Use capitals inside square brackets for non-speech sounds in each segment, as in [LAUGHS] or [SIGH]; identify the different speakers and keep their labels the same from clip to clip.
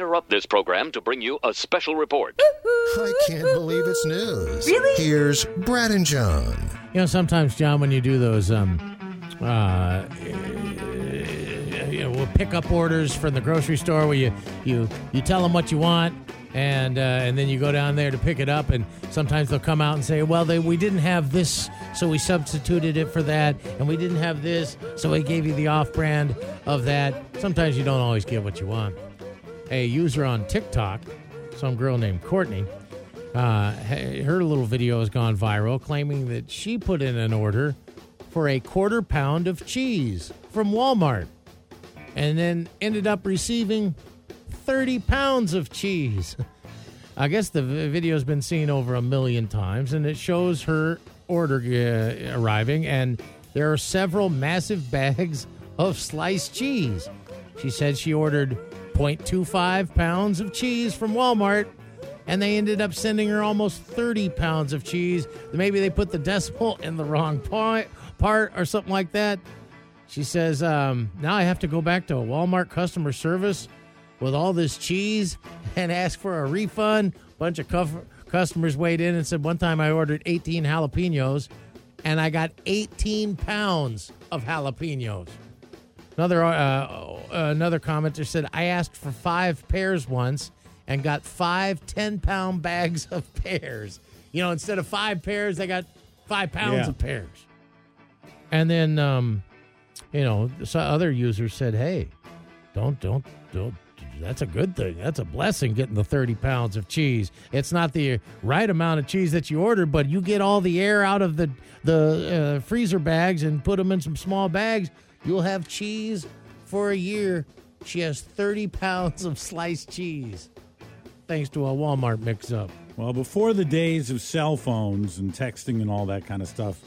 Speaker 1: interrupt this program to bring you a special report.
Speaker 2: I can't believe it's news.
Speaker 3: Really?
Speaker 2: Here's Brad and John.
Speaker 4: You know, sometimes, John, when you do those, um, uh, you know, we'll pick up orders from the grocery store where you, you, you tell them what you want and uh, and then you go down there to pick it up and sometimes they'll come out and say well they, we didn't have this so we substituted it for that and we didn't have this so we gave you the off brand of that sometimes you don't always get what you want a user on tiktok some girl named courtney uh, her little video has gone viral claiming that she put in an order for a quarter pound of cheese from walmart and then ended up receiving 30 pounds of cheese. [LAUGHS] I guess the video's been seen over a million times, and it shows her order uh, arriving, and there are several massive [LAUGHS] bags of sliced cheese. She said she ordered 0.25 pounds of cheese from Walmart, and they ended up sending her almost 30 pounds of cheese. Maybe they put the decimal in the wrong point, part or something like that. She says, um, now I have to go back to Walmart customer service with all this cheese and ask for a refund. bunch of cu- customers weighed in and said one time I ordered 18 jalapenos and I got 18 pounds of jalapenos. Another uh, another commenter said I asked for five pears once and got five 10 pound bags of pears. You know, instead of five pears, they got five pounds
Speaker 5: Yeah.
Speaker 4: of pears. And then, um, you know, some other users said, "Hey, don't don't don't that's a good thing that's a blessing getting the 30 pounds of cheese it's not the right amount of cheese that you ordered but you get all the air out of the the uh, freezer bags and put them in some small bags you'll have cheese for a year she has 30 pounds of sliced cheese thanks to a walmart mix-up
Speaker 5: Well, before the days of cell phones and texting and all that kind of stuff,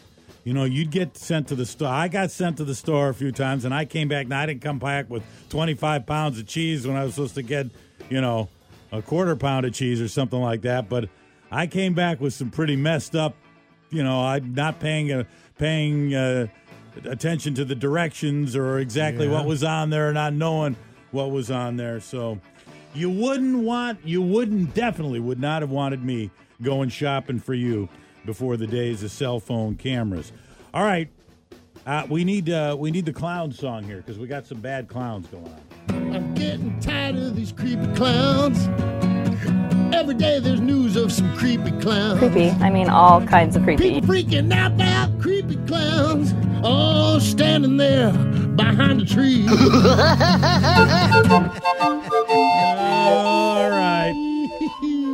Speaker 5: you know, you'd get sent to the store. I got sent to the store a few times, and I came back, and I didn't come back with 25 pounds of cheese when I was supposed to get, you know, a quarter pound of cheese or something like that. But I came back with some pretty messed up, you know, I'm not paying a, paying uh, attention to the directions or exactly
Speaker 4: Yeah.
Speaker 5: what was on there, not knowing what was on there. So you wouldn't want, you wouldn't, definitely would not have wanted me going shopping for you before the days of cell phone cameras. All right, uh, we need uh, we need the clown song here because we got some bad clowns going on.
Speaker 4: i'm getting tired of these creepy clowns every day there's news of some creepy clowns
Speaker 3: Creepy. I mean, all kinds of creepy.
Speaker 4: People freaking out about creepy clowns, all standing there behind a tree. [LAUGHS]
Speaker 5: All right,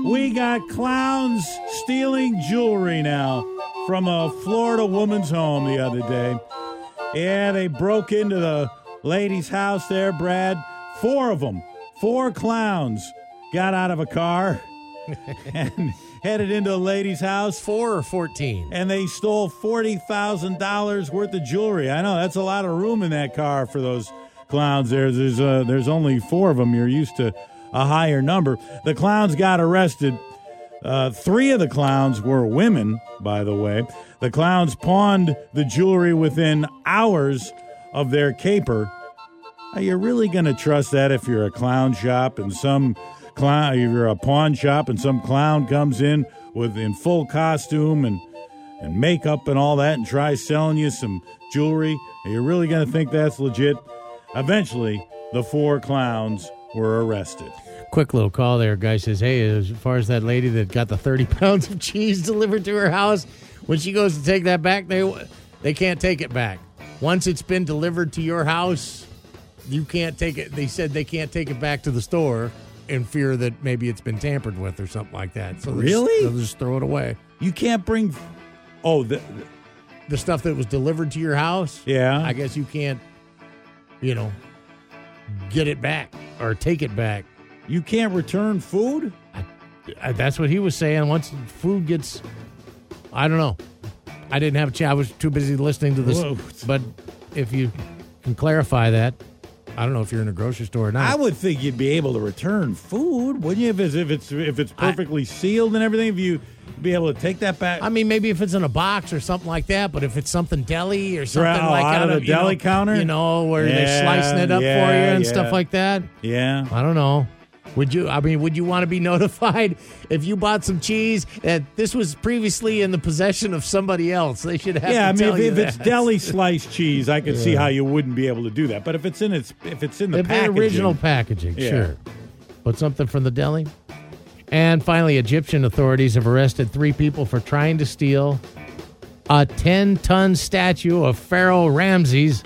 Speaker 5: we got clowns stealing jewelry now from a Florida woman's home the other day. Yeah, they broke into the lady's house there, Brad. Four of them, four clowns, got out of a car [LAUGHS] and headed into a lady's house.
Speaker 4: Four or 14?
Speaker 5: and they stole forty thousand dollars worth of jewelry. I know that's a lot of room in that car for those clowns. There's there's uh, there's only four of them. You're used to a higher number. The clowns got arrested. Uh, three of the clowns were women, by the way. The clowns pawned the jewelry within hours of their caper. Are you really going to trust that if you're a clown shop and some clown, if you're a pawn shop and some clown comes in with in full costume and and makeup and all that and tries selling you some jewelry? Are you really going to think that's legit? Eventually, the four clowns were arrested.
Speaker 4: Quick little call there. Guy says, Hey, as far as that lady that got the 30 [LAUGHS] pounds of cheese delivered to her house, when she goes to take that back, they, they can't take it back. Once it's been delivered to your house, you can't take it. They said they can't take it back to the store in fear that maybe it's been tampered with or something like that. So they'll just-
Speaker 5: Really?
Speaker 4: They'll just throw it away.
Speaker 5: You can't bring. Oh, the,
Speaker 4: The stuff that was delivered to your house,
Speaker 5: yeah.
Speaker 4: I guess you can't, you know, get it back or take it back.
Speaker 5: you can't return food.
Speaker 4: Uh, That's what he was saying. Once food gets, I don't know. I didn't have a chance. I was too busy listening to this.
Speaker 5: Whoa.
Speaker 4: But if you can clarify that, I don't know if you're in a grocery store or not.
Speaker 5: I would think you'd be able to return food, wouldn't you? If it's if it's if it's
Speaker 4: I-
Speaker 5: perfectly sealed and everything, if you be able to take that back.
Speaker 4: I mean, maybe if it's in a box or something like that. But if it's something deli or something
Speaker 5: oh,
Speaker 4: like
Speaker 5: out of the
Speaker 4: you know-
Speaker 5: deli counter?
Speaker 4: you know, where they're slicing it up for you and
Speaker 5: yeah.
Speaker 4: stuff like that.
Speaker 5: yeah.
Speaker 4: I don't know. Would you? I mean, would you want to be [LAUGHS] notified if you bought some cheese that this was previously in the possession of somebody else? They should have.
Speaker 5: Yeah, I mean, if, it's deli sliced [LAUGHS] cheese, I could see how you wouldn't be able to do that. But if it's in its, if it's in
Speaker 4: the
Speaker 5: packaging,
Speaker 4: original packaging,
Speaker 5: Yeah.
Speaker 4: sure. But something from the deli. And finally, Egyptian authorities have arrested three people for trying to steal a 10 ton statue of Pharaoh Ramses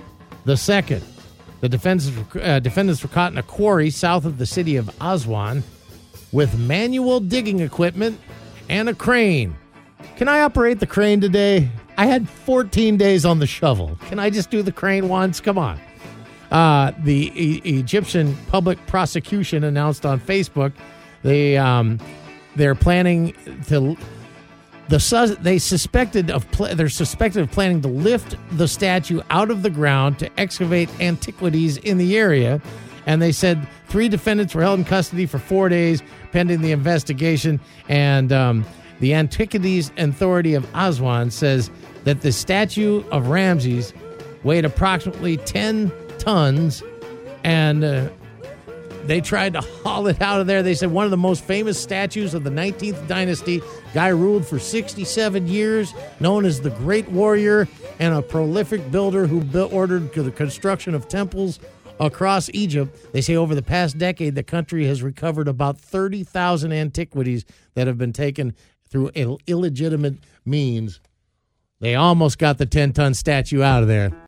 Speaker 4: II. The defendants, uh, defendants were caught in a quarry south of the city of Aswan with manual digging equipment and a crane. Can I operate the crane today? I had 14 days on the shovel. Can I just do the crane once? Come on. Uh, the e- Egyptian public prosecution announced on Facebook they um, they're planning to the sus- they suspected of pl- they're suspected of planning to lift the statue out of the ground to excavate antiquities in the area, and they said three defendants were held in custody for four days pending the investigation. And um, the Antiquities Authority of Aswan says that the statue of Ramses weighed approximately ten tons, and uh, they tried to haul it out of there. They said one of the most famous statues of the 19th dynasty. Guy ruled for 67 years, known as the Great Warrior and a prolific builder who built, ordered the construction of temples across Egypt. They say over the past decade, the country has recovered about 30,000 antiquities that have been taken through Ill- illegitimate means. They almost got the 10 ton statue out of there.